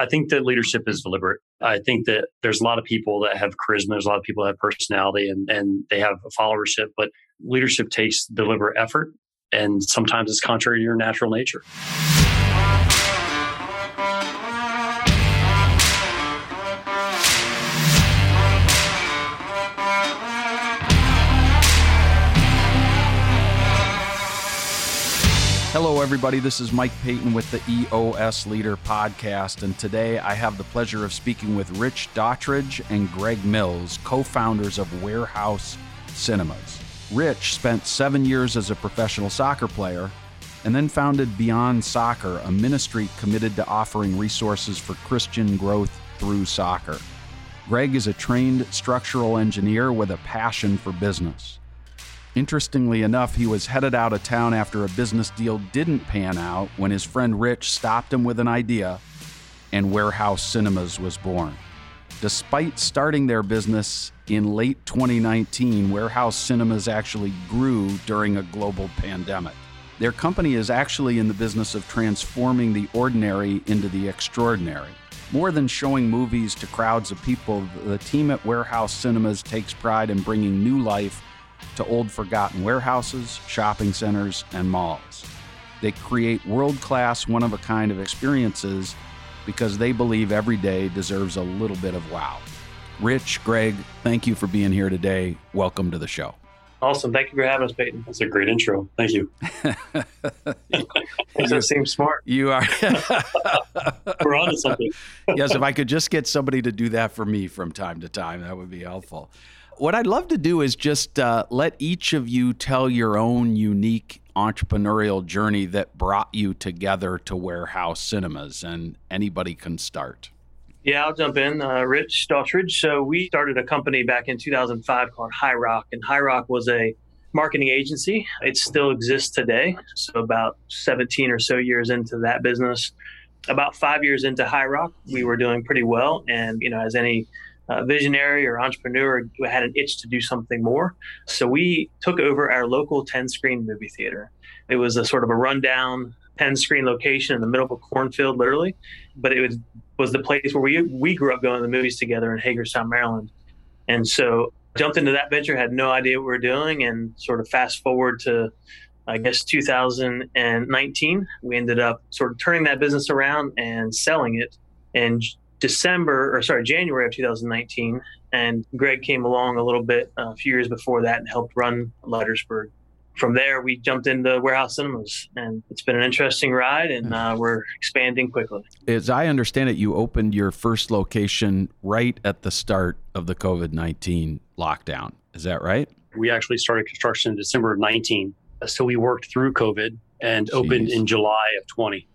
I think that leadership is deliberate. I think that there's a lot of people that have charisma, there's a lot of people that have personality and, and they have a followership, but leadership takes deliberate effort. And sometimes it's contrary to your natural nature. Hello, everybody. This is Mike Paton with the EOS Leader Podcast. And today I have the pleasure of speaking with Rich Daughtridge and Greg Mills, co founders of Warehouse Cinemas. Rich spent seven years as a professional soccer player and then founded Beyond Soccer, a ministry committed to offering resources for Christian growth through soccer. Greg is a trained structural engineer with a passion for business. Interestingly enough, he was headed out of town after a business deal didn't pan out when his friend Rich stopped him with an idea, and Warehouse Cinemas was born. Despite starting their business in late 2019, Warehouse Cinemas actually grew during a global pandemic. Their company is actually in the business of transforming the ordinary into the extraordinary. More than showing movies to crowds of people, the team at Warehouse Cinemas takes pride in bringing new life to old forgotten warehouses, shopping centers, and malls. They create world class, one of a kind of experiences because they believe every day deserves a little bit of wow. Rich, Greg, thank you for being here today. Welcome to the show. Awesome. Thank you for having us, Paton. That's a great intro. Thank you. Does that seems smart. You are. We're on to something. yes, if I could just get somebody to do that for me from time to time, that would be helpful what I'd love to do is just uh, let each of you tell your own unique entrepreneurial journey that brought you together to Warehouse Cinemas, and anybody can start. Yeah, I'll jump in. Uh, Rich Daughtridge. So we started a company back in 2005 called High Rock, and High Rock was a marketing agency. It still exists today. So about 17 or so years into that business, about five years into High Rock, we were doing pretty well. And you know, as any uh, visionary or entrepreneur who had an itch to do something more. So we took over our local 10 screen movie theater. It was a sort of a rundown 10 screen location in the middle of a cornfield, literally, but it was, was the place where we, we grew up going to the movies together in Hagerstown, Maryland. And so jumped into that venture, had no idea what we were doing, and sort of fast forward to I guess 2019, we ended up sort of turning that business around and selling it. And December or sorry, January of 2019. And Greg came along a little bit uh, a few years before that and helped run Leitersburg. From there, we jumped into warehouse cinemas, and it's been an interesting ride, and uh, we're expanding quickly. As I understand it, you opened your first location right at the start of the COVID 19 lockdown. Is that right? We actually started construction in December of 19. So we worked through COVID and Jeez. opened in July of 20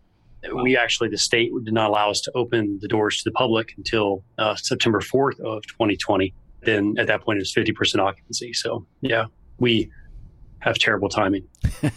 we actually the state did not allow us to open the doors to the public until uh, September 4th of 2020. Then at that point it was 50% occupancy. So yeah, we have terrible timing.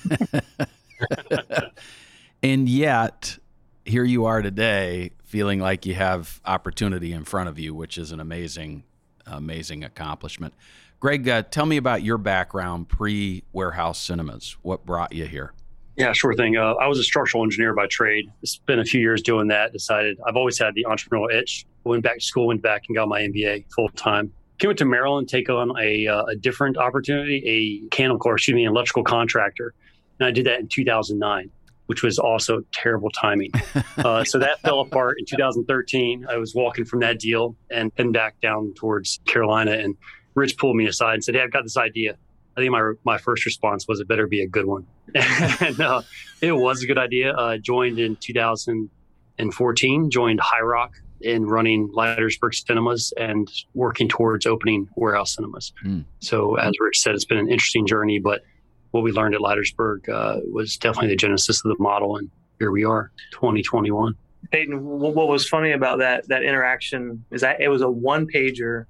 and yet here you are today feeling like you have opportunity in front of you, which is an amazing, amazing accomplishment. Greg, uh, tell me about your background pre warehouse cinemas. What brought you here? Yeah, sure thing. Uh, I was a structural engineer by trade. Spent a few years doing that. Decided I've always had the entrepreneurial itch. Went back to school, went back and got my MBA full time. Came to Maryland, take on a, uh, a different opportunity, a mechanical, excuse me, an electrical contractor, and I did that in 2009, which was also terrible timing. Uh, so that fell apart in 2013. I was walking from that deal and then back down towards Carolina, and Rich pulled me aside and said, "Hey, I've got this idea." I think my my first response was, "It better be a good one." and uh, it was a good idea. Uh, joined in 2014. Joined High Rock in running Leitersburg Cinemas and working towards opening Warehouse Cinemas. Mm. So, as Rich said, it's been an interesting journey, but what we learned at Leitersburg uh, was definitely the genesis of the model, and here we are, 2021. Paton, what was funny about that that interaction is that it was a one pager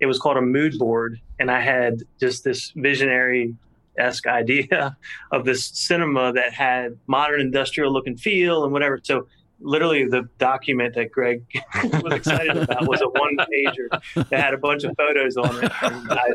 it was called a mood board, and I had just this visionary esque idea of this cinema that had modern industrial look and feel and whatever. So literally the document that Greg was excited about was a one pager that had a bunch of photos on it. I,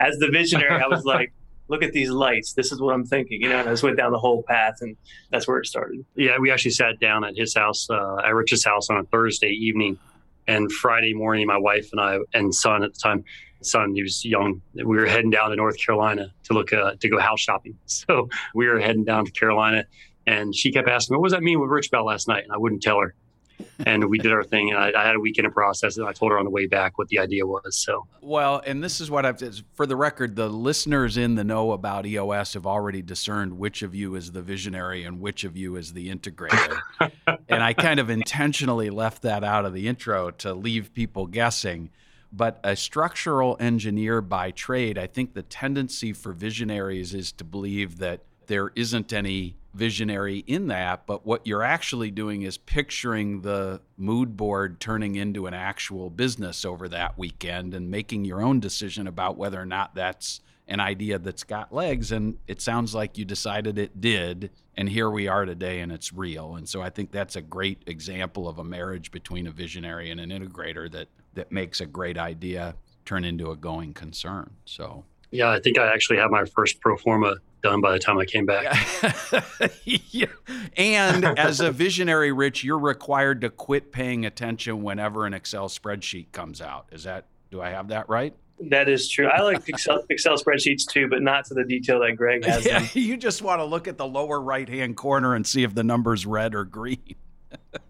as the visionary, I was like, look at these lights. This is what I'm thinking. You know, and I just went down the whole path, and that's where it started. Yeah, we actually sat down at his house, uh, at Rich's house on a Thursday evening. And Friday morning, my wife and I and son at the time, son, he was young. We were heading down to North Carolina to look uh, to go house shopping. So we were heading down to Carolina, and she kept asking me, "What does that mean with Rich Bell last night?" And I wouldn't tell her and we did our thing. And I, I, had a weekend to process it. And I told her on the way back what the idea was. So well, and this is what I've for the record, the listeners in the know about EOS have already discerned which of you is the visionary and which of you is the integrator. and I kind of intentionally left that out of the intro to leave people guessing. But a structural engineer by trade, I think the tendency for visionaries is to believe that there isn't any visionary in that, but what you're actually doing is picturing the mood board turning into an actual business over that weekend and making your own decision about whether or not that's an idea that's got legs. And it sounds like you decided it did. And here we are today, and it's real. And so I think that's a great example of a marriage between a visionary and an integrator that, that makes a great idea turn into a going concern. So yeah, I think I actually had my first pro forma done by the time I came back. yeah. And as a visionary, Rich, you're required to quit paying attention whenever an Excel spreadsheet comes out. Is that, do I have that right? That is true. I like Excel, Excel spreadsheets too, but not to the detail that Greg has. Yeah, you just want to look at the lower right hand corner and see if the number's red or green.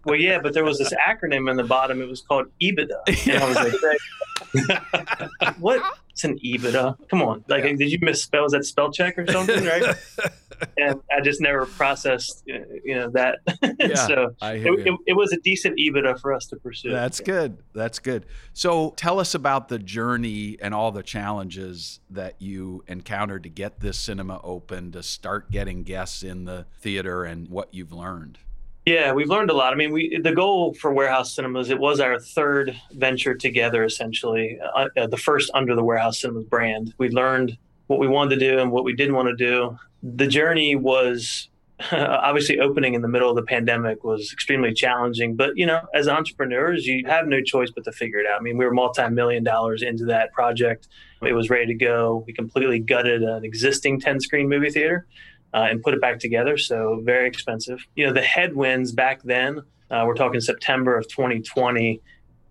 Well, yeah, but there was this acronym in the bottom. It was called EBITDA. And I was like, what? It's an EBITDA. Come on. Like, yeah. did you misspell? Was that spell check or something? Right. and I just never processed, uh, you know, that. Yeah, so it, it, it, was a decent EBITDA for us to pursue. That's good. That's good. So tell us about the journey and all the challenges that you encountered to get this cinema open, to start getting guests in the theater, and what you've learned. Yeah, we've learned a lot. I mean, we the goal for Warehouse Cinemas it was our third venture together, essentially, uh, uh, the first under the Warehouse Cinemas brand. We learned what we wanted to do and what we didn't want to do. The journey was obviously opening in the middle of the pandemic was extremely challenging. But you know, as entrepreneurs, you have no choice but to figure it out. I mean, we were multi-million dollars into that project. It was ready to go. We completely gutted an existing 10-screen movie theater uh, and put it back together. So very expensive. You know, the headwinds back then, uh, we're talking September of 2020.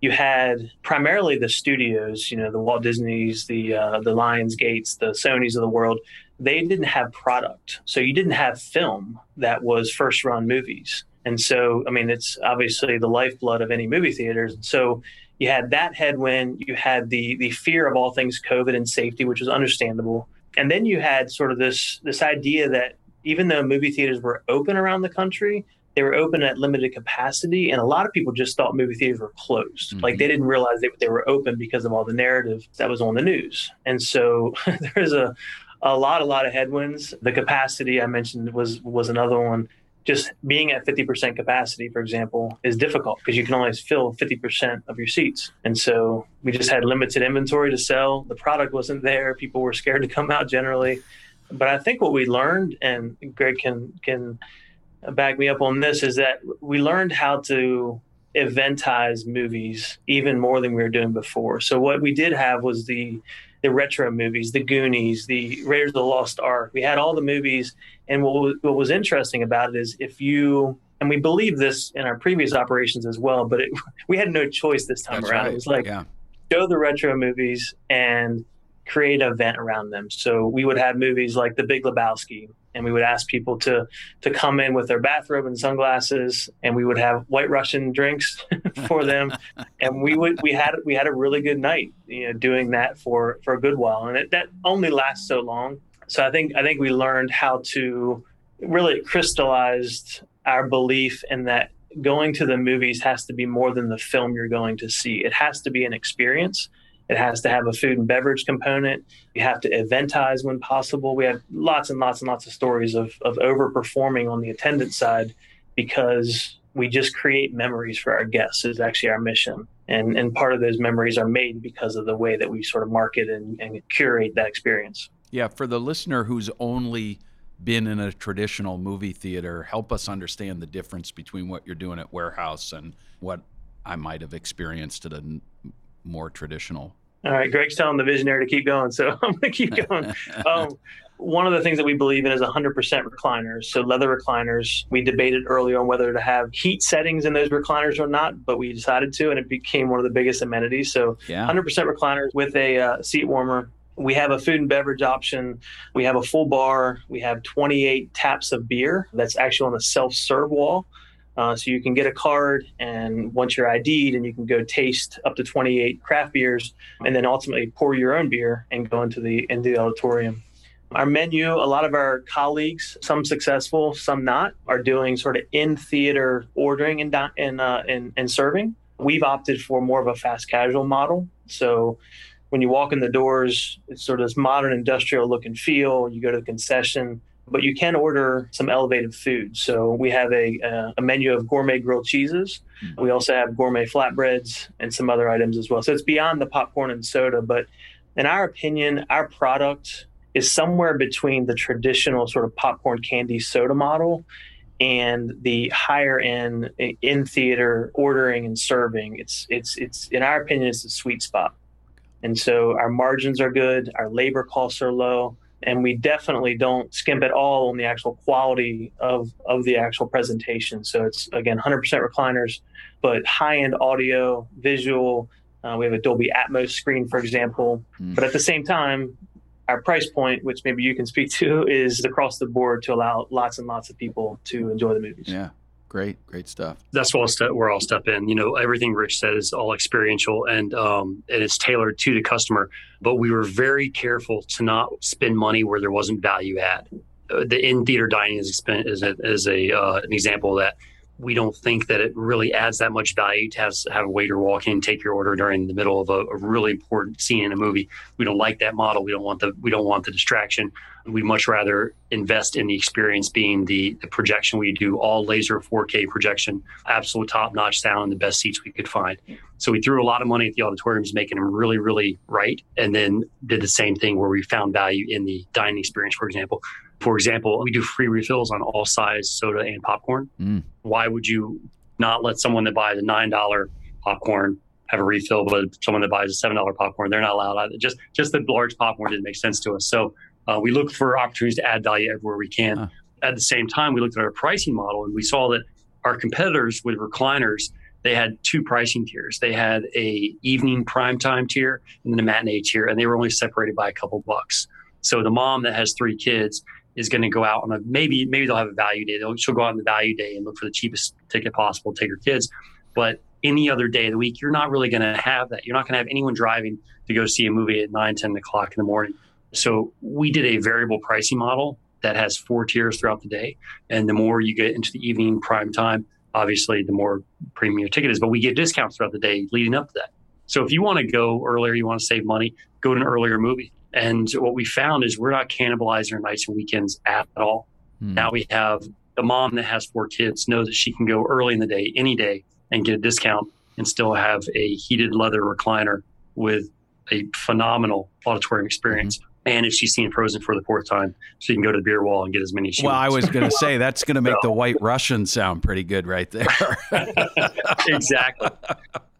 You had primarily the studios, you know, the Walt Disney's, the uh, the Lionsgates, the Sony's of the world. They didn't have product, so you didn't have film that was first run movies. And so, I mean, it's obviously the lifeblood of any movie theaters. So you had that headwind. You had the the fear of all things COVID and safety, which was understandable and then you had sort of this this idea that even though movie theaters were open around the country, they were open at limited capacity, and a lot of people just thought movie theaters were closed. Mm-hmm. Like they didn't realize they, they were open because of all the narrative that was on the news. And so there's a a lot, a lot of headwinds. The capacity I mentioned was was another one just being at 50% capacity, for example, is difficult because you can only fill 50% of your seats. And so we just had limited inventory to sell. The product wasn't there. People were scared to come out generally. But I think what we learned, and Greg can can back me up on this, is that we learned how to eventize movies even more than we were doing before. So what we did have was the the retro movies, the Goonies, the Raiders of the Lost Ark. We had all the movies, and what was, what was interesting about it is if you and we believe this in our previous operations as well, but it, we had no choice this time That's around. Right. It was like yeah. show the retro movies and create an event around them. So we would have movies like The Big Lebowski, and we would ask people to to come in with their bathrobe and sunglasses, and we would have White Russian drinks for them, and we would we had we had a really good night, you know, doing that for for a good while, and it, that only lasts so long. So I think I think we learned how to really crystallized our belief in that going to the movies has to be more than the film you're going to see. It has to be an experience it has to have a food and beverage component. You have to eventize when possible. We have lots and lots and lots of stories of, of overperforming on the attendance side because we just create memories for our guests is actually our mission. And, and part of those memories are made because of the way that we sort of market and, and curate that experience. Yeah, for the listener who's only been in a traditional movie theater, help us understand the difference between what you're doing at Warehouse and what I might have experienced at a more traditional All right, Greg's telling the visionary to keep going, so I'm going to keep going. Um, one of the things that we believe in is 100% recliners. So leather recliners. We debated early on whether to have heat settings in those recliners or not, but we decided to, and it became one of the biggest amenities. So yeah. 100% recliners with a uh, seat warmer. We have a food and beverage option. We have a full bar. We have 28 taps of beer that's actually on the self-serve wall. Uh, so you can get a card, and once you're ID'd, and you can go taste up to 28 craft beers, and then ultimately pour your own beer and go into the into the auditorium. Our menu, a lot of our colleagues, some successful, some not, are doing sort of in theater ordering and and, uh, and and serving. We've opted for more of a fast casual model. So when you walk in the doors, it's sort of this modern industrial look and feel. You go to the concession, but you can order some elevated food. So we have a, uh, a menu of gourmet grilled cheeses. Mm-hmm. We also have gourmet flatbreads and some other items as well. So it's beyond the popcorn and soda, but in our opinion, our product is somewhere between the traditional sort of popcorn candy soda model and the higher end in theater ordering and serving. It's it's it's in our opinion, it's a sweet spot. And so our margins are good, our labor costs are low and we definitely don't skimp at all on the actual quality of of the actual presentation. So it's again 100% recliners, but high end audio, visual. Uh, we have a Dolby Atmos screen, for example. Mm. But at the same time, our price point, which maybe you can speak to, is across the board to allow lots and lots of people to enjoy the movies. Yeah. Great, great stuff. That's where I'll step, where I'll step in. You know, everything Rich said is all experiential and um, and it's tailored to the customer. But we were very careful to not spend money where there wasn't value add. Uh, the in theater dining is, is a, is a uh, an example of that we don't think that it really adds that much value to have, have a waiter walk in take your order during the middle of a, a, really important scene in a movie. We don't like that model. We don't want the we don't want the distraction. We'd much rather invest in the experience being the, the projection. We do all laser 4K projection, absolute top notch sound, the best seats we could find. So we threw a lot of money at the auditoriums, making them really, really right, and then did the same thing where we found value in the dining experience, for example. For example, we do free refills on all size soda and popcorn. Mm. Why would you not let someone that buys a nine dollar popcorn have a refill, but someone that buys a seven dollar popcorn, they're not allowed either. Just just the large popcorn didn't make sense to us. So uh, we look for opportunities to add value everywhere we can. Huh. At the same time, we looked at our pricing model and we saw that our competitors with recliners they had two pricing tiers. They had a evening primetime tier and then a matinee tier, and they were only separated by a couple bucks. So the mom that has three kids is going to go out on a maybe maybe they'll have a value day. They'll, she'll go out on the value day and look for the cheapest ticket possible, take her kids. But any other day of the week, you're not really going to have that. You're not going to have anyone driving to go see a movie at 9, 10 o'clock in the morning. So we did a variable pricing model that has four tiers throughout the day. And the more you get into the evening prime time, obviously the more premium your ticket is. But we get discounts throughout the day leading up to that. So if you want to go earlier, you want to save money, go to an earlier movie. And what we found is we're not cannibalizing our nights and weekends at all. Mm. Now we have the mom that has four kids knows that she can go early in the day, any day, and get a discount and still have a heated leather recliner with a phenomenal auditorium experience. Mm-hmm. And if she's seen Frozen for the fourth time, she can go to the beer wall and get as many as she Well, wants. I was going to say that's going to make so. the White Russian sound pretty good right there. exactly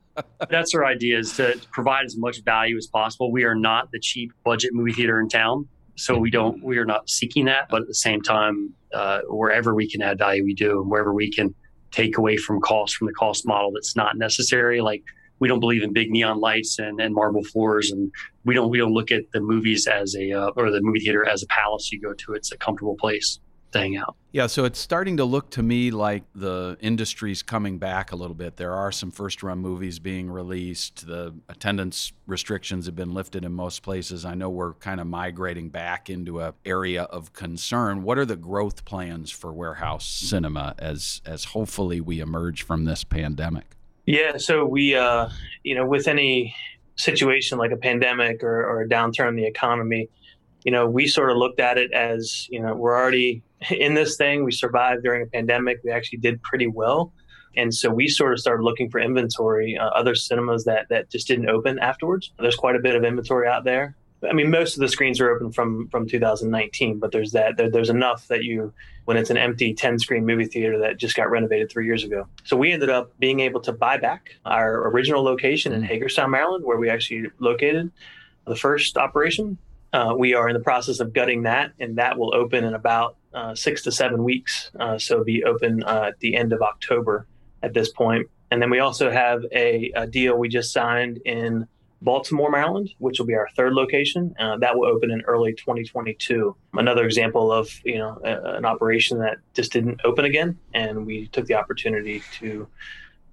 that's our idea is to provide as much value as possible. We are not the cheap budget movie theater in town. So we don't, we are not seeking that. But at the same time, uh, wherever we can add value, we do. And wherever we can take away from cost from the cost model that's not necessary, like we don't believe in big neon lights and, and marble floors and we don't we don't look at the movies as a uh, or the movie theater as a palace you go to it's a comfortable place staying out. Yeah, so it's starting to look to me like the industry's coming back a little bit. There are some first run movies being released. The attendance restrictions have been lifted in most places. I know we're kind of migrating back into an area of concern. What are the growth plans for warehouse cinema as as hopefully we emerge from this pandemic? Yeah, so we uh, you know, with any situation like a pandemic or, or a downturn in the economy, you know, we sort of looked at it as, you know, we're already in this thing. We survived during a pandemic. We actually did pretty well. And so we sort of started looking for inventory, uh, other cinemas that, that just didn't open afterwards. There's quite a bit of inventory out there. I mean, most of the screens are open from from 2019, but there's that there, there's enough that you when it's an empty 10 screen movie theater that just got renovated three years ago. So we ended up being able to buy back our original location in mm. Hagerstown, Maryland, where we actually located the first operation. Uh, we are in the process of gutting that, and that will open in about uh, six to seven weeks. Uh, so be open uh, at the end of October at this point. And then we also have a, a deal we just signed in Baltimore, Maryland, which will be our third location. Uh, that will open in early 2022. Another example of you know a, an operation that just didn't open again, and we took the opportunity to,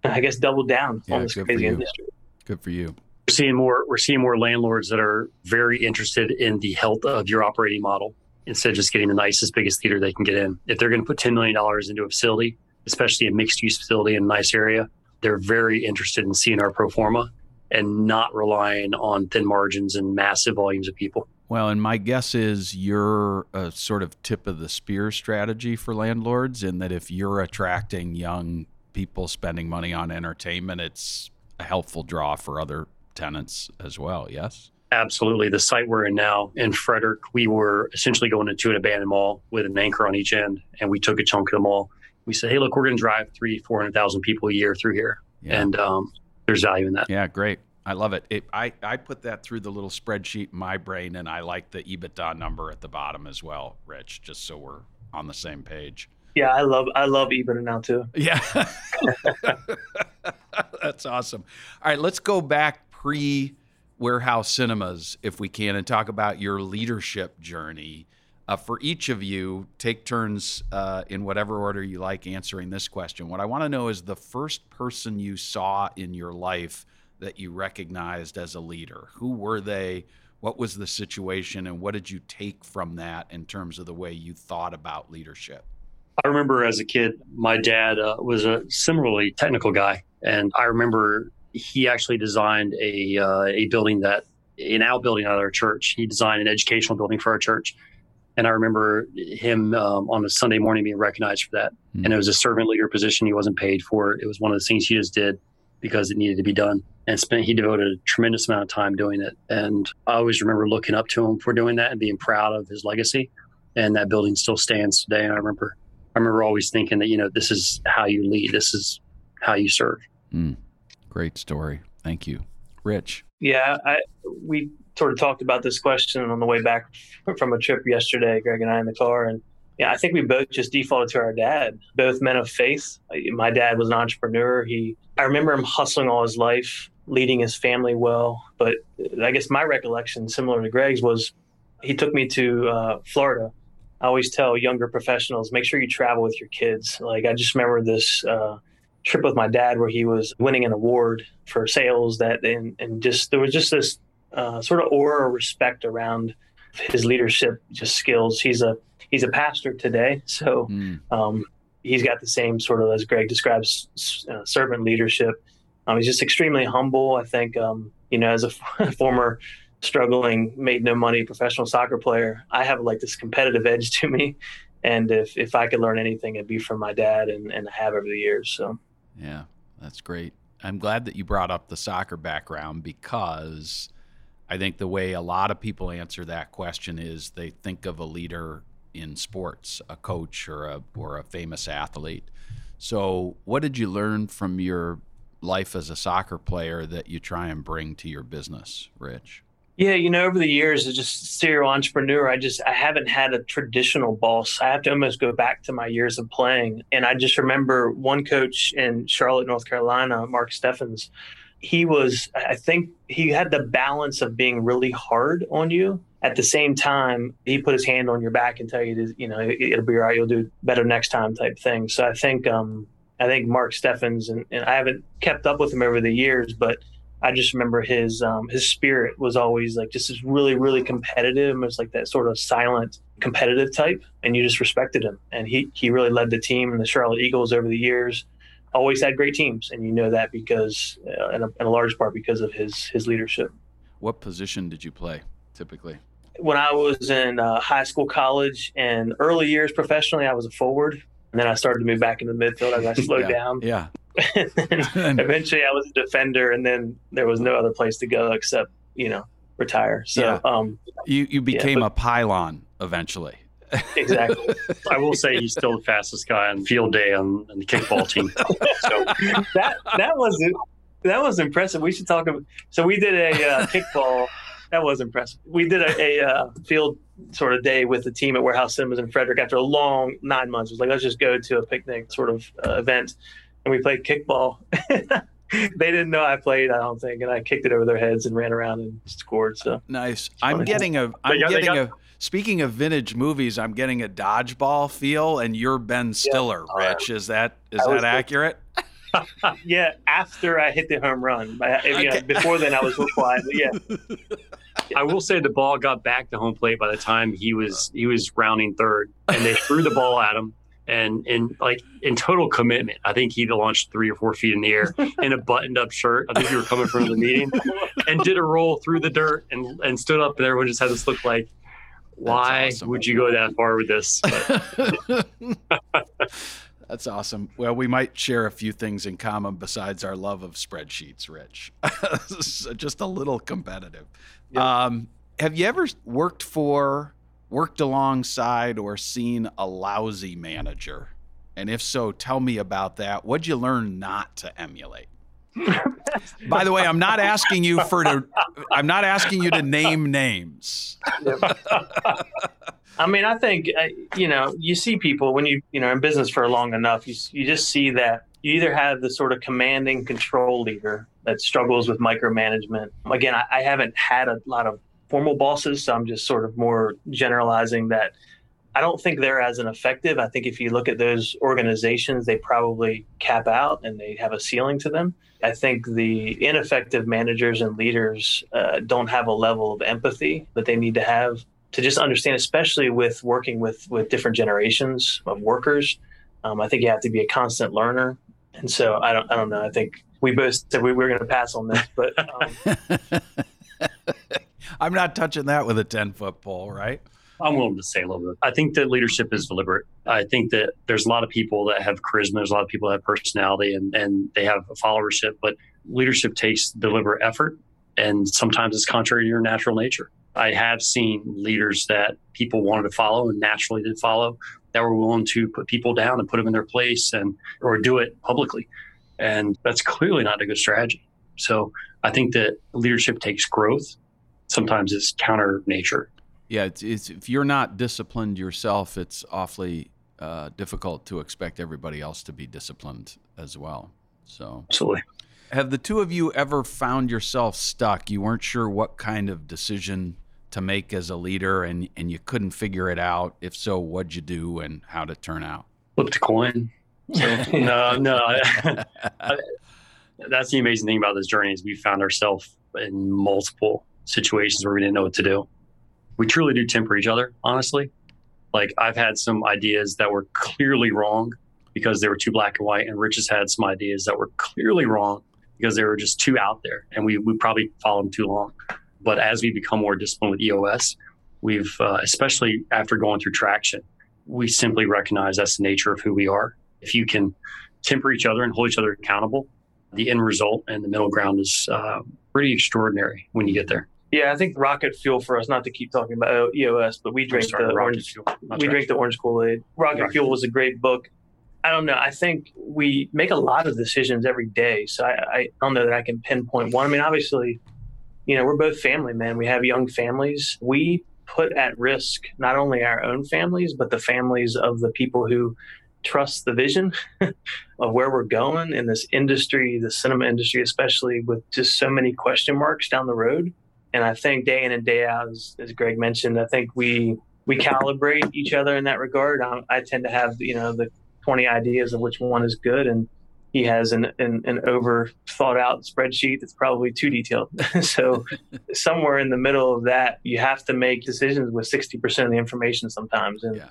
I guess, double down yeah, on this crazy industry. Good for you. We're seeing more. We're seeing more landlords that are very interested in the health of your operating model instead of just getting the nicest, biggest theater they can get in. If they're going to put $10 million into a facility, especially a mixed use facility in a nice area, they're very interested in seeing our pro forma and not relying on thin margins and massive volumes of people. Well, and my guess is you're a sort of tip of the spear strategy for landlords in that if you're attracting young people spending money on entertainment, it's a helpful draw for other tenants as well. Yes? Absolutely. The site we're in now in Frederick, we were essentially going into an abandoned mall with an anchor on each end, and we took a chunk of the mall. We said, "Hey, look, we're going to drive three, four hundred thousand people a year through here, yeah. and um, there's value in that." Yeah, great. I love it. it. I, I put that through the little spreadsheet in my brain, and I like the EBITDA number at the bottom as well, Rich, just so we're on the same page. Yeah, I love I love EBITDA now too. Yeah, that's awesome. All right, let's go back pre warehouse cinemas if we can and talk about your leadership journey. Uh, for each of you, take turns uh, in whatever order you like answering this question. What I want to know is the first person you saw in your life that you recognized as a leader? Who were they? What was the situation? And what did you take from that in terms of the way you thought about leadership? I remember as a kid, my dad uh, was a similarly technical guy. And I remember he actually designed a, uh, a building that, an outbuilding at our church. He designed an educational building for our church. And I remember him um, on a Sunday morning being recognized for that. Mm. And it was a servant leader position. He wasn't paid for it. It was one of the things he just did because it needed to be done and spent he devoted a tremendous amount of time doing it and i always remember looking up to him for doing that and being proud of his legacy and that building still stands today and i remember i remember always thinking that you know this is how you lead this is how you serve mm, great story thank you rich yeah I, we sort of talked about this question on the way back from a trip yesterday greg and i in the car and yeah, I think we both just defaulted to our dad, both men of faith. My dad was an entrepreneur. He, I remember him hustling all his life, leading his family well. But I guess my recollection, similar to Greg's, was he took me to uh, Florida. I always tell younger professionals, make sure you travel with your kids. Like I just remember this uh, trip with my dad where he was winning an award for sales that, and, and just there was just this uh, sort of aura of respect around his leadership just skills. He's a he's a pastor today, so mm. um, he's got the same sort of as Greg describes uh, servant leadership. Um, he's just extremely humble. I think um, you know, as a former struggling, made no money professional soccer player, I have like this competitive edge to me. And if, if I could learn anything, it'd be from my dad and, and I have over the years. So, yeah, that's great. I'm glad that you brought up the soccer background because I think the way a lot of people answer that question is they think of a leader in sports, a coach or a or a famous athlete. So, what did you learn from your life as a soccer player that you try and bring to your business, Rich? Yeah, you know, over the years as just serial entrepreneur, I just I haven't had a traditional boss. I have to almost go back to my years of playing. And I just remember one coach in Charlotte, North Carolina, Mark Steffens, he was i think he had the balance of being really hard on you at the same time he put his hand on your back and tell you to you know it'll be all right you'll do better next time type thing so i think um i think mark steffens and, and i haven't kept up with him over the years but i just remember his um his spirit was always like just really really competitive it was like that sort of silent competitive type and you just respected him and he he really led the team and the charlotte eagles over the years always had great teams, and you know that because, uh, in, a, in a large part, because of his his leadership. What position did you play typically? When I was in uh, high school, college, and early years professionally, I was a forward, and then I started to move back into the midfield as I slowed yeah, down. Yeah. And eventually, I was a defender, and then there was no other place to go except you know retire. So yeah. um, you you became yeah, but, a pylon eventually. Exactly. I will say he's still the fastest guy on field day on, on the kickball team. So that that was that was impressive. We should talk about. So we did a uh, kickball. That was impressive. We did a, a uh, field sort of day with the team at Warehouse Cinemas in Frederick after a long nine months. It was like let's just go to a picnic sort of uh, event, and we played kickball. they didn't know I played, I don't think, and I kicked it over their heads and ran around and scored. So nice. I'm getting a. I'm got, getting got, a. Speaking of vintage movies, I'm getting a dodgeball feel, and you're Ben Stiller, oh, yeah. Rich. Is that is that accurate? yeah, after I hit the home run. I, uh, okay. know, before then, I was real quiet. Yeah. I will say the ball got back to home plate by the time he was he was rounding third, and they threw the ball at him. And in like in total commitment, I think he launched three or four feet in the air in a buttoned up shirt. I think you were coming from the meeting, and did a roll through the dirt and and stood up, and everyone just had this look like, why awesome. would you go that far with this? That's awesome. Well, we might share a few things in common besides our love of spreadsheets, Rich. Just a little competitive. Um, have you ever worked for, worked alongside, or seen a lousy manager? And if so, tell me about that. What'd you learn not to emulate? By the way, I'm not asking you for to. I'm not asking you to name names. I mean, I think uh, you know, you see people when you you know in business for long enough, you you just see that you either have the sort of commanding control leader that struggles with micromanagement. Again, I, I haven't had a lot of formal bosses, so I'm just sort of more generalizing that. I don't think they're as ineffective. I think if you look at those organizations, they probably cap out and they have a ceiling to them. I think the ineffective managers and leaders uh, don't have a level of empathy that they need to have to just understand, especially with working with with different generations of workers. Um, I think you have to be a constant learner, and so I don't I don't know. I think we both said we were going to pass on this, but um, I'm not touching that with a ten foot pole, right? I'm willing to say a little bit. I think that leadership is deliberate. I think that there's a lot of people that have charisma. There's a lot of people that have personality and, and they have a followership, but leadership takes deliberate effort. And sometimes it's contrary to your natural nature. I have seen leaders that people wanted to follow and naturally did follow that were willing to put people down and put them in their place and or do it publicly. And that's clearly not a good strategy. So I think that leadership takes growth. Sometimes it's counter nature. Yeah, it's, it's, if you're not disciplined yourself, it's awfully uh, difficult to expect everybody else to be disciplined as well. So absolutely. Have the two of you ever found yourself stuck? You weren't sure what kind of decision to make as a leader and, and you couldn't figure it out? If so, what'd you do and how'd it turn out? Flipped a coin. No, no. I, I, that's the amazing thing about this journey is we found ourselves in multiple situations where we didn't know what to do. We truly do temper each other, honestly. Like I've had some ideas that were clearly wrong because they were too black and white, and Rich has had some ideas that were clearly wrong because they were just too out there, and we we probably followed them too long. But as we become more disciplined with EOS, we've, uh, especially after going through traction, we simply recognize that's the nature of who we are. If you can temper each other and hold each other accountable, the end result and the middle ground is uh, pretty extraordinary when you get there. Yeah, I think rocket fuel for us. Not to keep talking about EOS, but we drink sorry, the orange. Fuel, we drink the orange Kool Aid. Rocket, rocket Fuel was a great book. I don't know. I think we make a lot of decisions every day, so I, I don't know that I can pinpoint one. I mean, obviously, you know, we're both family men. We have young families. We put at risk not only our own families, but the families of the people who trust the vision of where we're going in this industry, the cinema industry, especially with just so many question marks down the road. And I think day in and day out, as, as Greg mentioned, I think we we calibrate each other in that regard. I, I tend to have you know the 20 ideas of which one is good and he has an, an, an over thought out spreadsheet that's probably too detailed. so somewhere in the middle of that, you have to make decisions with 60% of the information sometimes. And yeah.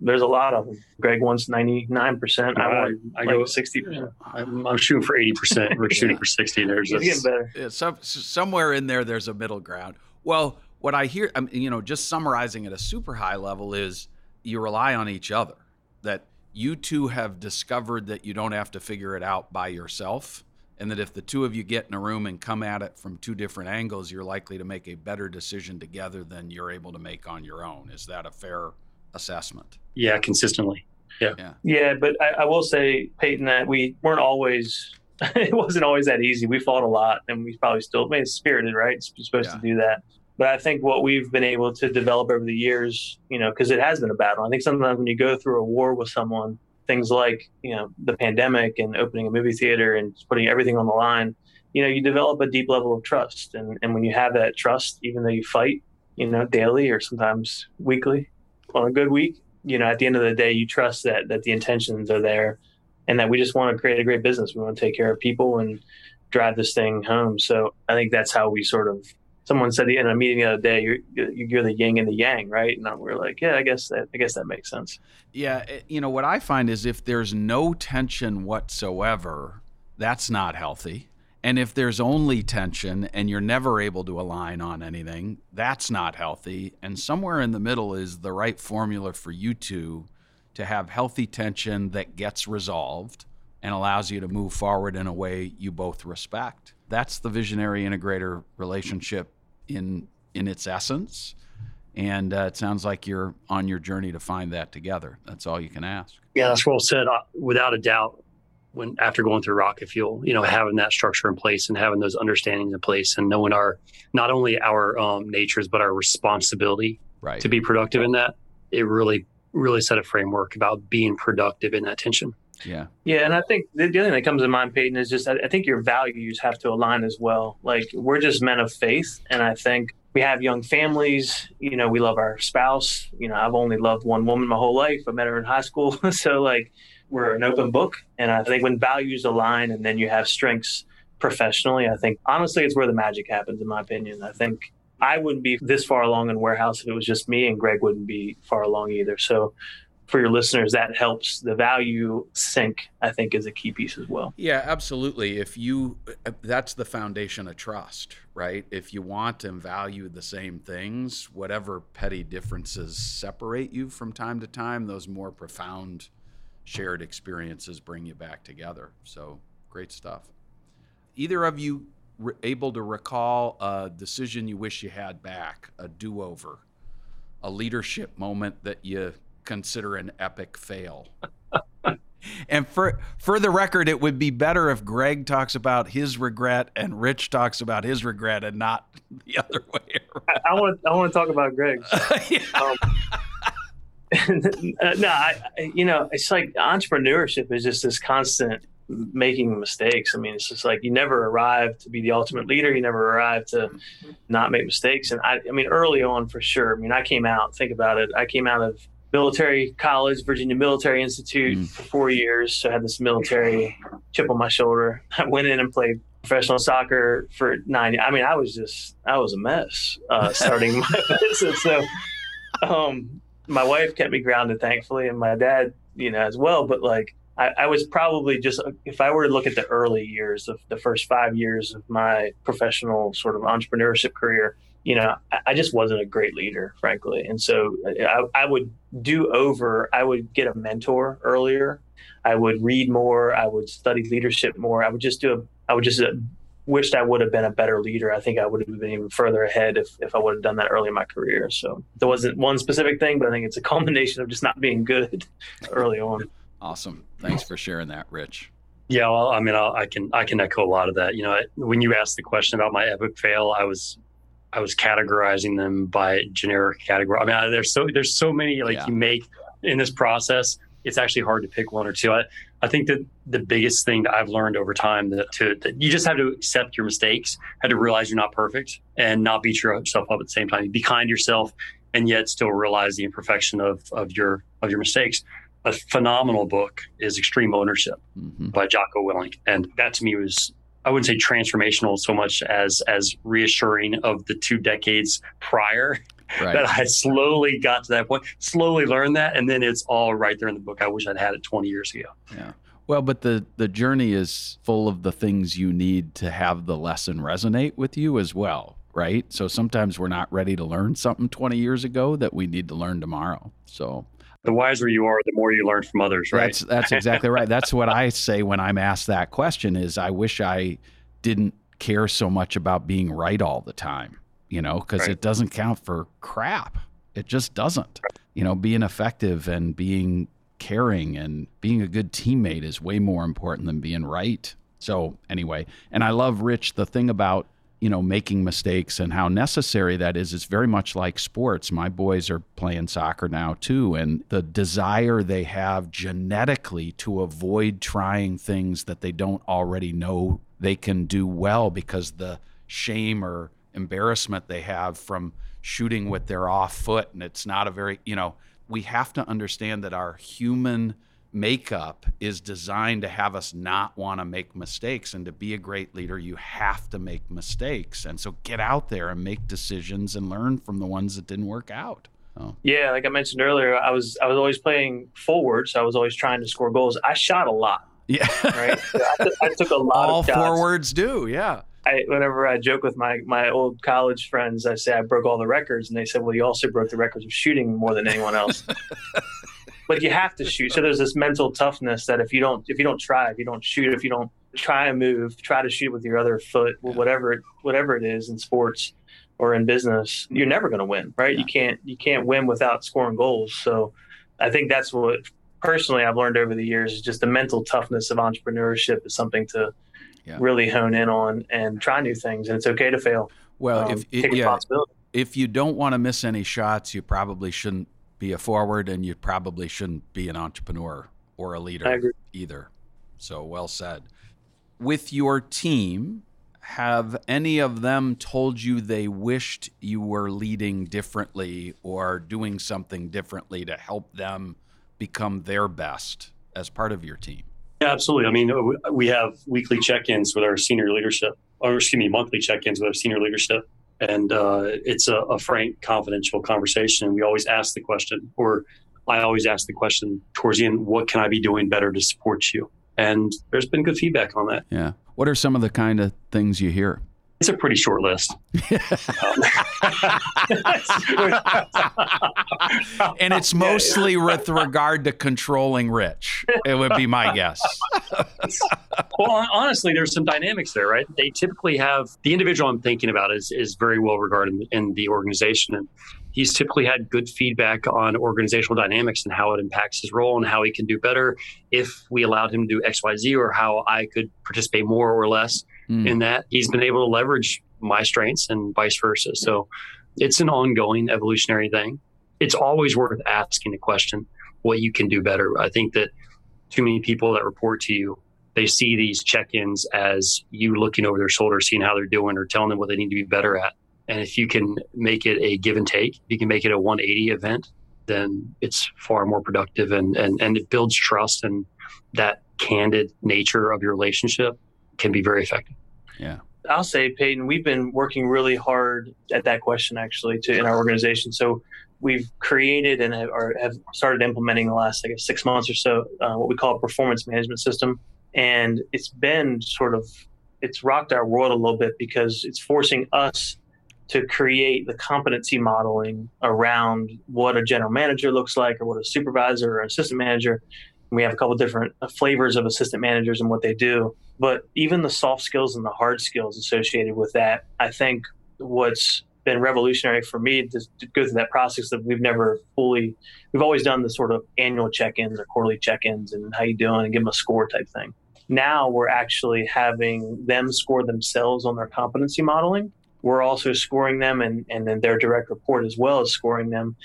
There's a lot of them. Greg wants 99%. I, I want I like go 60%. I'm, I'm, shooting for 80%. We're shooting for 60. There's He's getting better. Yeah, some, somewhere in there, there's a middle ground. Well, what I hear, I mean, you know, just summarizing at a super high level is you rely on each other. That you two have discovered that you don't have to figure it out by yourself and that if the two of you get in a room and come at it from two different angles, you're likely to make a better decision together than you're able to make on your own. Is that a fair assessment? Yeah, consistently. Yeah. Yeah. Yeah. But I, I will say, Paton, that we weren't always, it wasn't always that easy. We fought a lot and we probably still, I mean, it's spirited, right? It's supposed yeah. to do that. But I think what we've been able to develop over the years, you know, because it has been a battle. I think sometimes when you go through a war with someone, things like you know the pandemic and opening a movie theater and putting everything on the line you know you develop a deep level of trust and, and when you have that trust even though you fight you know daily or sometimes weekly on a good week you know at the end of the day you trust that that the intentions are there and that we just want to create a great business we want to take care of people and drive this thing home so i think that's how we sort of someone said in a meeting the other day, you're, you're the yin and the yang, right? And we're like, yeah, I guess that, I guess that makes sense. Yeah. Eh, you know, what I find is if there's no tension whatsoever, that's not healthy. And if there's only tension and you're never able to align on anything, that's not healthy. And somewhere in the middle is the right formula for you two to have healthy tension that gets resolved and allows you to move forward in a way you both respect. That's the visionary integrator relationship in in its essence. And uh, it sounds like you're on your journey to find that together. That's all you can ask. Yeah, that's well said. Without a doubt, when after going through Rocket Fuel, you know, having that structure in place and having those understandings in place, and knowing our not only our um, natures but our responsibility right. to be productive in that, it really really set a framework about being productive in that tension. Yeah. Yeah. And I think the, the other thing that comes to mind, Paton, is just I, I think your values have to align as well. Like we're just men of faith. And I think we have young families. You know, we love our spouse. You know, I've only loved one woman my whole life. I met her in high school. so, like, we're an open book. And I think when values align and then you have strengths professionally, I think honestly, it's where the magic happens, in my opinion. I think I wouldn't be this far along in warehouse if it was just me, and Greg wouldn't be far along either. So for your listeners, that helps the value sync, I think, is a key piece as well. Yeah, absolutely. If you, that's the foundation of trust, right? If you want and value the same things, whatever petty differences separate you from time to time, those more profound shared experiences bring you back together. So great stuff. Either of you re- able to recall a decision you wish you had back, a do over, a leadership moment that you consider an epic fail. and for for the record, it would be better if Greg talks about his regret and Rich talks about his regret and not the other way around. I, want I want to talk about Greg's. um, no, I, you know, it's like entrepreneurship is just this constant making mistakes. I mean, it's just like you never arrive to be the ultimate leader. You never arrive to not make mistakes. And I, I mean, early on for sure. I mean, I came out, think about it. I came out of military college, Virginia Military Institute mm. for four years. So I had this military chip on my shoulder. I went in and played professional soccer for nine. I mean, I was just, I was a mess uh, starting my business. So, um, my wife kept me grounded, thankfully, and my dad, you know, as well. But like, I, I was probably just, if I were to look at the early years of the first five years of my professional sort of entrepreneurship career, you know, I just wasn't a great leader, frankly. And so I, I, would do over, I would get a mentor earlier. I would read more. I would study leadership more. I would just do a, I would just uh, wished I would have been a better leader. I think I would have been even further ahead if, if I would have done that early in my career. So there wasn't one specific thing, but I think it's a combination of just not being good early on. Awesome. Thanks for sharing that, Rich. Yeah, well, I mean, I'll, i can I can echo a lot of that. You know, when you asked the question about my epic fail, I was I was categorizing them by generic category. I mean, there's so there's so many like yeah. you make in this process. It's actually hard to pick one or two. I, I think that the biggest thing that I've learned over time that to that you just have to accept your mistakes, have to realize you're not perfect, and not beat yourself up at the same time. Be kind to yourself, and yet still realize the imperfection of of your of your mistakes. A phenomenal book is Extreme Ownership mm-hmm. by Jocko Willink, and that to me was I wouldn't say transformational so much as as reassuring of the two decades prior. Right. That I slowly got to that point, slowly learned that, and then it's all right there in the book. I wish I'd had it 20 years ago. Yeah. Well, but the the journey is full of the things you need to have the lesson resonate with you as well, right? So sometimes we're not ready to learn something 20 years ago that we need to learn tomorrow. So the wiser you are, the more you learn from others, right? That's that's exactly right. That's what I say when I'm asked that question is I wish I didn't care so much about being right all the time, you know, because right. it doesn't count for crap. It just doesn't. You know, being effective and being caring and being a good teammate is way more important than being right. So, anyway, and I love Rich the thing about you know, making mistakes and how necessary that is. It's very much like sports. My boys are playing soccer now too, and the desire they have genetically to avoid trying things that they don't already know they can do well because the shame or embarrassment they have from shooting with their off foot and it's not a very, you know, we have to understand that our human makeup is designed to have us not want to make mistakes. And to be a great leader, you have to make mistakes. And so get out there and make decisions and learn from the ones that didn't work out. Oh. Yeah, like I mentioned earlier, I was I was always playing forward, so I was always trying to score goals. I shot a lot. Yeah, right. I, I, took a lot. All of forwards do. Yeah. I, whenever I joke with my my old college friends, I say I broke all the records, and they said, "Well, you also broke the records of shooting more than anyone else." but you have to shoot. So there's this mental toughness that if you don't if you don't try, if you don't shoot, if you don't try and move, try to shoot with your other foot, whatever it, whatever it is in sports or in business, you're never going to win, right? Yeah. You can't you can't win without scoring goals. So I think that's what personally I've learned over the years is just the mental toughness of entrepreneurship is something to yeah. really hone in on and try new things. And it's okay to fail. Well, um, if it, yeah, if you don't want to miss any shots, you probably shouldn't be a forward, and you probably shouldn't be an entrepreneur or a leader either. So well said. With your team, have any of them told you they wished you were leading differently or doing something differently to help them become their best as part of your team? Yeah, absolutely. I mean, we have weekly check-ins with our senior leadership, or excuse me, monthly check-ins with our senior leadership and uh, it's a, a, frank, confidential conversation. We always ask the question, or I always ask the question towards the end: What can I be doing better to support you? And there's been good feedback on that. Yeah. What are some of the kind of things you hear? It's a pretty short list. and it's mostly with regard to controlling Rich. It would be my guess. well, honestly, there's some dynamics there, right? They typically have the individual I'm thinking about is is very well regarded in, in the organization, and he's typically had good feedback on organizational dynamics and how it impacts his role and how he can do better if we allowed him to do X, Y, Z, or how I could participate more or less mm. in that. He's been able to leverage my strengths and vice versa. So it's an ongoing evolutionary thing. It's always worth asking the question what you can do better. I think that too many people that report to you, they see these check-ins as you looking over their shoulder, seeing how they're doing or telling them what they need to be better at. And if you can make it a give and take, if you can make it a 180 event, then it's far more productive and, and, and it builds trust and that candid nature of your relationship can be very effective. Yeah. I'll say, Paton, we've been working really hard at that question actually to in our organization. So we've created and have, have started implementing the last I guess six months or so uh, what we call a performance management system, and it's been sort of it's rocked our world a little bit because it's forcing us to create the competency modeling around what a general manager looks like or what a supervisor or assistant manager we have a couple different flavors of assistant managers and what they do. But even the soft skills and the hard skills associated with that, I think what's been revolutionary for me to, to go through that process that we've never fully, we've always done the sort of annual check-ins or quarterly check-ins and how you doing and give them a score type thing. Now we're actually having them score themselves on their competency modeling. We're also scoring them and, and then their direct report as well as scoring them.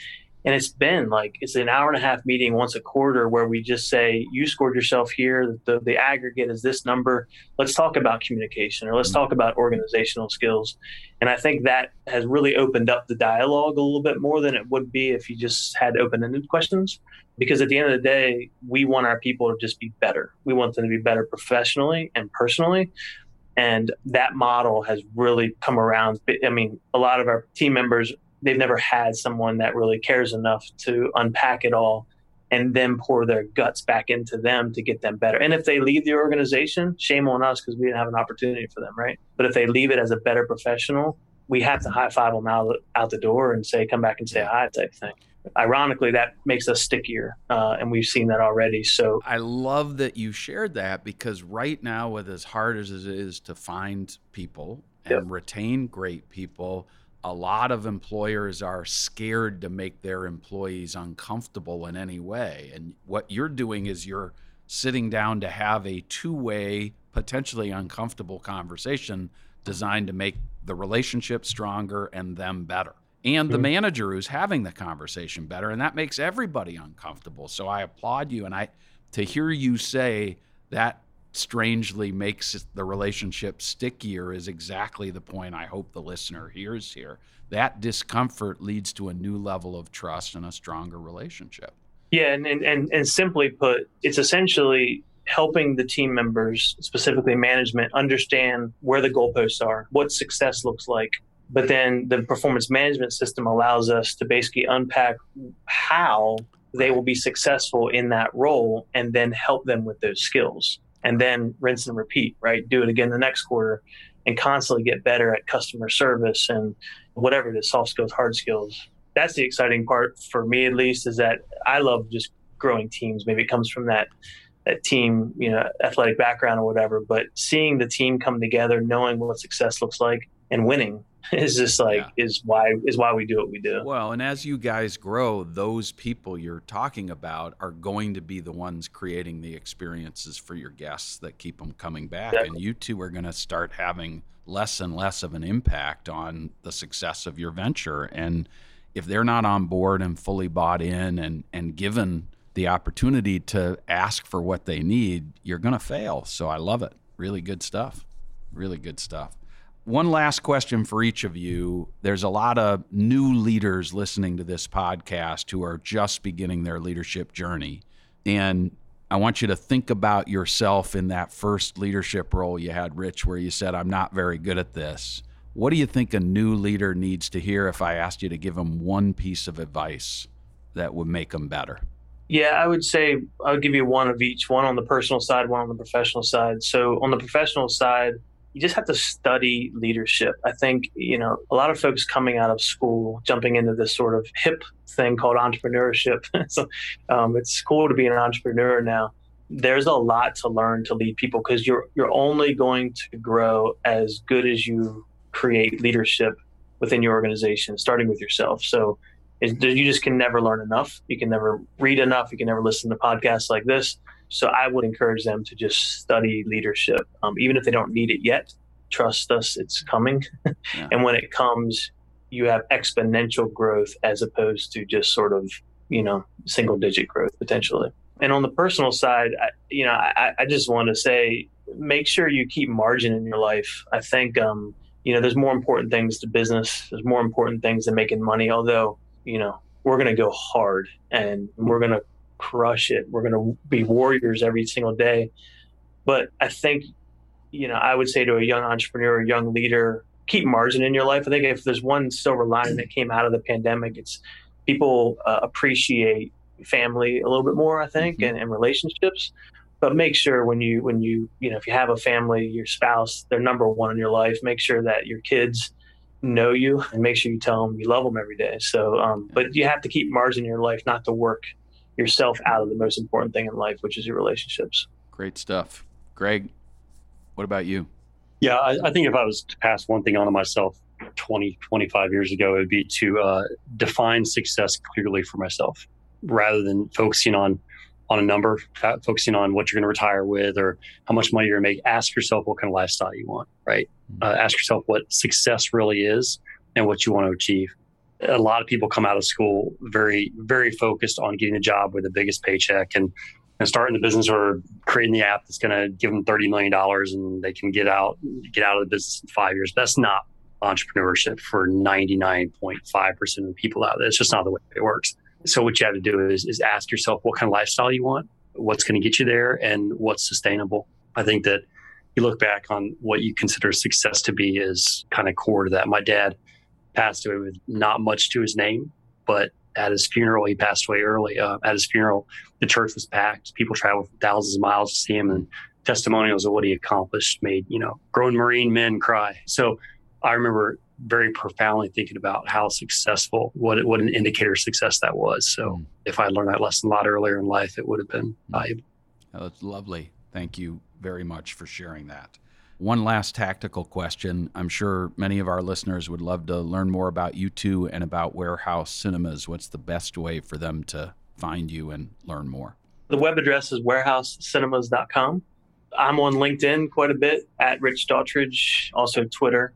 And it's been like it's an hour and a half meeting once a quarter where we just say you scored yourself here. The, the aggregate is this number. Let's talk about communication or let's mm-hmm. talk about organizational skills. And i think that has really opened up the dialogue a little bit more than it would be if you just had open-ended questions. Because at the end of the day we want our people to just be better. We want them to be better professionally and personally and that model has really come around i mean a lot of our team members they've never had someone that really cares enough to unpack it all and then pour their guts back into them to get them better. And if they leave the organization, shame on us because we didn't have an opportunity for them, right? But if they leave it as a better professional, we have to high five them out, out the door and say, come back and say hi type thing. Ironically, that makes us stickier, uh, and we've seen that already. So I love that you shared that because right now, with as hard as it is to find people and yep. retain great people, a lot of employers are scared to make their employees uncomfortable in any way. And what you're doing is you're sitting down to have a two way, potentially uncomfortable conversation designed to make the relationship stronger and them better and the manager who's having the conversation better and that makes everybody uncomfortable. So i applaud you and i to hear you say that strangely makes the relationship stickier is exactly the point i hope the listener hears here. That discomfort leads to a new level of trust and a stronger relationship. Yeah and and, and, and simply put it's essentially helping the team members specifically management understand where the goalposts are what success looks like but then the performance management system allows us to basically unpack how they will be successful in that role and then help them with those skills and then rinse and repeat, right? Do it again the next quarter and constantly get better at customer service and whatever is, soft skills, hard skills. That's the exciting part for me, at least, is that I love just growing teams. Maybe it comes from that that team, you know, athletic background or whatever, but seeing the team come together, knowing what success looks like and winning is just like yeah. is why is why we do what we do. Well, and as you guys grow, those people you're talking about are going to be the ones creating the experiences for your guests that keep them coming back, exactly. and you two are going to start having less and less of an impact on the success of your venture. And if they're not on board and fully bought in and and given the opportunity to ask for what they need, you're going to fail. So I love it. Really good stuff. Really good stuff. One last question for each of you. There's a lot of new leaders listening to this podcast who are just beginning their leadership journey. And I want you to think about yourself in that first leadership role you had, Rich, where you said, I'm not very good at this. What do you think a new leader needs to hear if I asked you to give them one piece of advice that would make them better? Yeah, I would say I'll give you one of each one on the personal side, one on the professional side. So, on the professional side, you just have to study leadership. I think, you know, a lot of folks coming out of school, jumping into this sort of hip thing called entrepreneurship. so um, it's cool to be an entrepreneur now. There's a lot to learn to lead people because you're you're only going to grow as good as you create leadership within your organization, starting with yourself. So you just can never learn enough. You can never read enough. You can never listen to podcasts like this. So I would encourage them to just study leadership, um, even if they don't need it yet. Trust us, it's coming. Yeah. and when it comes, you have exponential growth as opposed to just sort of, you know, single digit growth potentially. And on the personal side, I, you know, I, I just want to say, make sure you keep margin in your life. I think, um, you know, there's more important things to business. There's more important things than making money. Although, you know, we're going to go hard and we're going to crush it. We're going to be warriors every single day. But I think, you know, I would say to a young entrepreneur, a young leader, keep margin in your life. I think if there's one silver lining that came out of the pandemic, it's people uh, appreciate family a little bit more, I think, mm-hmm. and, and relationships. But make sure when you when you you know if you have a family, your spouse, they're number one in your life. Make sure that your kids know you and make sure you tell them you love them every day. So, um, but you have to keep margin in your life, not to work yourself out of the most important thing in life, which is your relationships. Great stuff. Greg, what about you? Yeah, I, I think if I was to pass one thing on to myself 20, 25 years ago, it would be to uh, define success clearly for myself rather than focusing on on a number, focusing on what you're going to retire with or how much money you're going to make. Ask yourself what kind of lifestyle you want, right? Mm-hmm. Uh, ask yourself what success really is and what you want to achieve a lot of people come out of school very, very focused on getting a job with the biggest paycheck and, and starting the business or creating the app that's going to give them $30 million and they can get out, get out of the business in five years. That's not entrepreneurship for 99.5% of people out there. It's just not the way it works. So what you have to do is, is ask yourself what kind of lifestyle you want, what's going to get you there and what's sustainable. I think that you look back on what you consider success to be is kind of core to that. My dad, passed away with not much to his name, but at his funeral, he passed away early. Uh, at his funeral, the church was packed. People traveled thousands of miles to see him, and testimonials of what he accomplished made you know grown Marine men cry. So I remember very profoundly thinking about how successful, what what an indicator of success that was. So mm. if I had learned that lesson a lot earlier in life, it would have been hmm. valuable. Oh, that's lovely. Thank you very much for sharing that. One last tactical question. I'm sure many of our listeners would love to learn more about you two and about Warehouse Cinemas. What's the best way for them to find you and learn more? The web address is warehousecinemas.com. I'm on LinkedIn quite a bit at Rich Daughtridge, also Twitter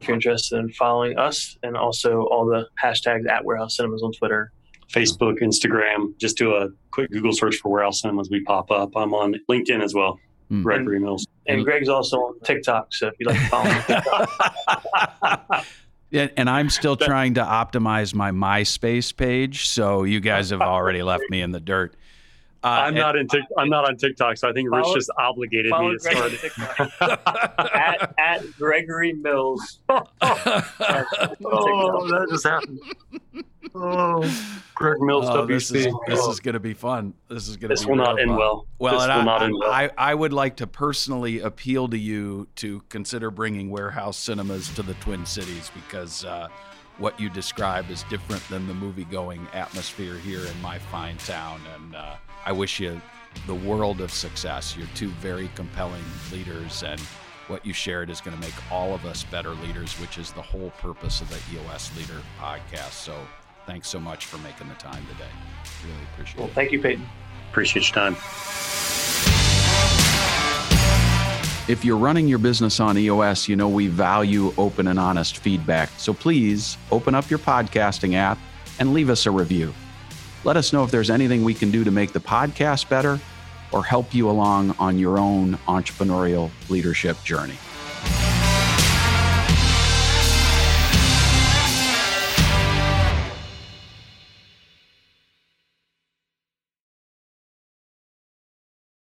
if you're interested in following us, and also all the hashtags at Warehouse Cinemas on Twitter. Facebook, Instagram, just do a quick Google search for Warehouse Cinemas. We pop up. I'm on LinkedIn as well. Mm. Gregory Mills. And Greg's also on TikTok, so if you'd like to follow me and, and I'm still trying to optimize my MySpace page, so you guys have already left me in the dirt. Uh, I'm and, not in. Tic- I'm not on TikTok, so I think Rich just obligated me to start. at, at Gregory Mills. oh, that just happened. Oh, Greg Mills oh, WC. This is, this is going to be fun. This is going to. This will not end fun. well. Well, this will I, not end well. I, I would like to personally appeal to you to consider bringing warehouse cinemas to the Twin Cities because uh, what you describe is different than the movie-going atmosphere here in my fine town, and uh, I wish you the world of success. You're two very compelling leaders and what you shared is going to make all of us better leaders, which is the whole purpose of the EOS Leader podcast. So thanks so much for making the time today. Really appreciate well, it. Well, thank you, Paton. Appreciate your time. If you're running your business on EOS, you know we value open and honest feedback. So please open up your podcasting app and leave us a review. Let us know if there's anything we can do to make the podcast better or help you along on your own entrepreneurial leadership journey.